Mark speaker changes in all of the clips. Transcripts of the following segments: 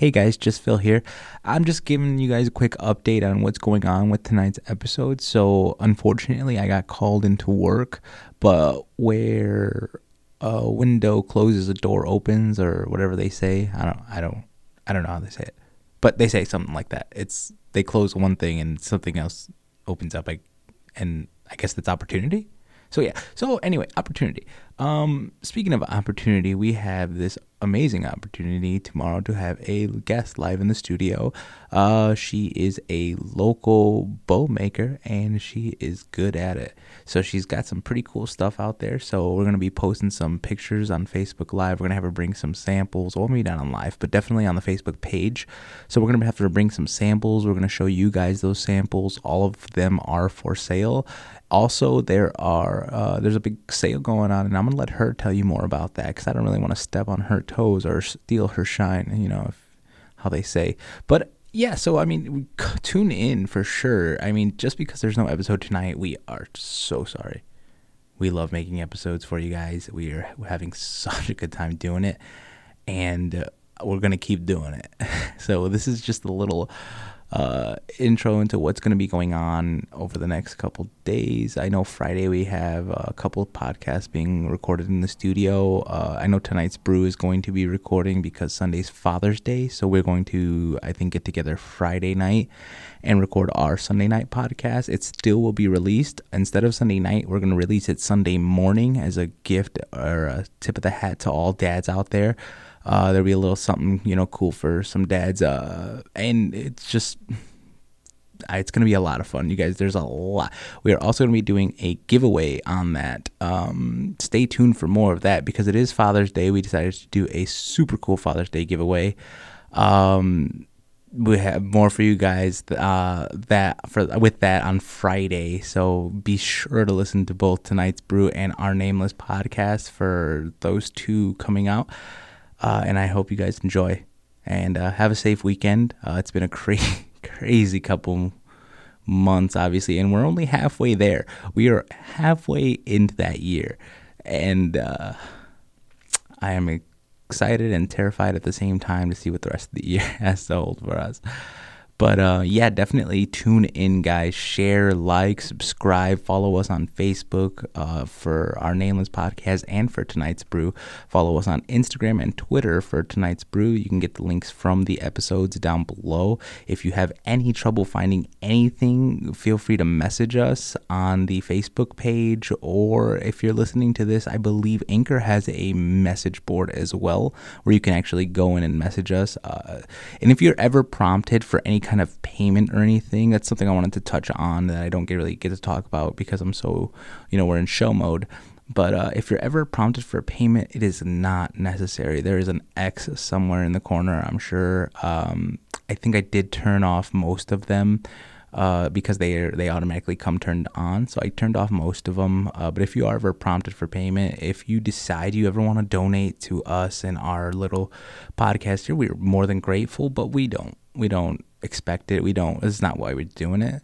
Speaker 1: Hey guys, just Phil here. I'm just giving you guys a quick update on what's going on with tonight's episode. So, unfortunately, I got called into work, but where a window closes, a door opens, or whatever they say. I don't, I don't, I don't know how they say it, but they say something like that. It's they close one thing and something else opens up. And I guess that's opportunity. So yeah. So anyway, opportunity. Um, speaking of opportunity, we have this amazing opportunity tomorrow to have a guest live in the studio. Uh, she is a local bow maker and she is good at it. So she's got some pretty cool stuff out there. So we're gonna be posting some pictures on Facebook Live. We're gonna have her bring some samples. Well, maybe not on live, but definitely on the Facebook page. So we're gonna have to bring some samples. We're gonna show you guys those samples. All of them are for sale also there are uh, there's a big sale going on and i'm going to let her tell you more about that because i don't really want to step on her toes or steal her shine you know if, how they say. But yeah so i mean tune in for sure. I mean just because there's no episode tonight we are so sorry. We love making episodes for you guys. We are having such a good time doing it and uh, we're to keep doing it. So this is just a little uh, intro into what's going to be going on over the next couple days. I know Friday we have a couple of podcasts being recorded in the studio. Uh, I know tonight's brew is going to be recording because Sunday's Father's Day, so we're going to I think get together Friday night and record our Sunday night podcast. It still will be released instead of Sunday night. We're going to release it Sunday morning as a gift or a tip of the hat to all dads out there. Uh, there'll be a little something, you know, cool for some dads. Uh, and it's just, it's going to be a lot of fun. You guys, there's a lot. We are also going to be doing a giveaway on that. Um, stay tuned for more of that because it is Father's Day. We decided to do a super cool Father's Day giveaway. Um, we have more for you guys uh, that for with that on Friday. So be sure to listen to both tonight's brew and our nameless podcast for those two coming out. Uh, and I hope you guys enjoy and uh, have a safe weekend. Uh, it's been a crazy, crazy couple months, obviously, and we're only halfway there. We are halfway into that year, and uh, I am excited and terrified at the same time to see what the rest of the year has to hold for us. But uh, yeah, definitely tune in, guys. Share, like, subscribe, follow us on Facebook uh, for our Nameless podcast and for tonight's brew. Follow us on Instagram and Twitter for tonight's brew. You can get the links from the episodes down below. If you have any trouble finding anything, feel free to message us on the Facebook page, or if you're listening to this, I believe Anchor has a message board as well where you can actually go in and message us. Uh, and if you're ever prompted for any kind of payment or anything. That's something I wanted to touch on that I don't get really get to talk about because I'm so, you know, we're in show mode. But uh, if you're ever prompted for payment, it is not necessary. There is an X somewhere in the corner, I'm sure. Um, I think I did turn off most of them uh, because they they automatically come turned on. So I turned off most of them. Uh, but if you are ever prompted for payment, if you decide you ever want to donate to us and our little podcast here, we're more than grateful. But we don't we don't expect it. We don't. It's not why we're doing it.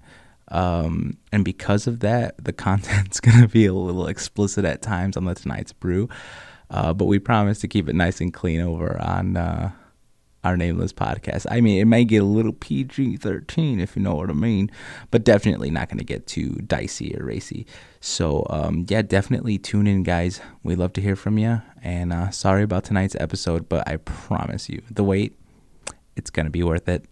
Speaker 1: Um, and because of that, the content's gonna be a little explicit at times on the tonight's brew. Uh, but we promise to keep it nice and clean over on uh, our nameless podcast. I mean, it may get a little PG 13 if you know what I mean, but definitely not to get too dicey or racy. So, um, yeah, definitely tune in, guys. We love to hear from you. And uh, sorry about tonight's episode, but I promise you, the wait, it's to be worth it.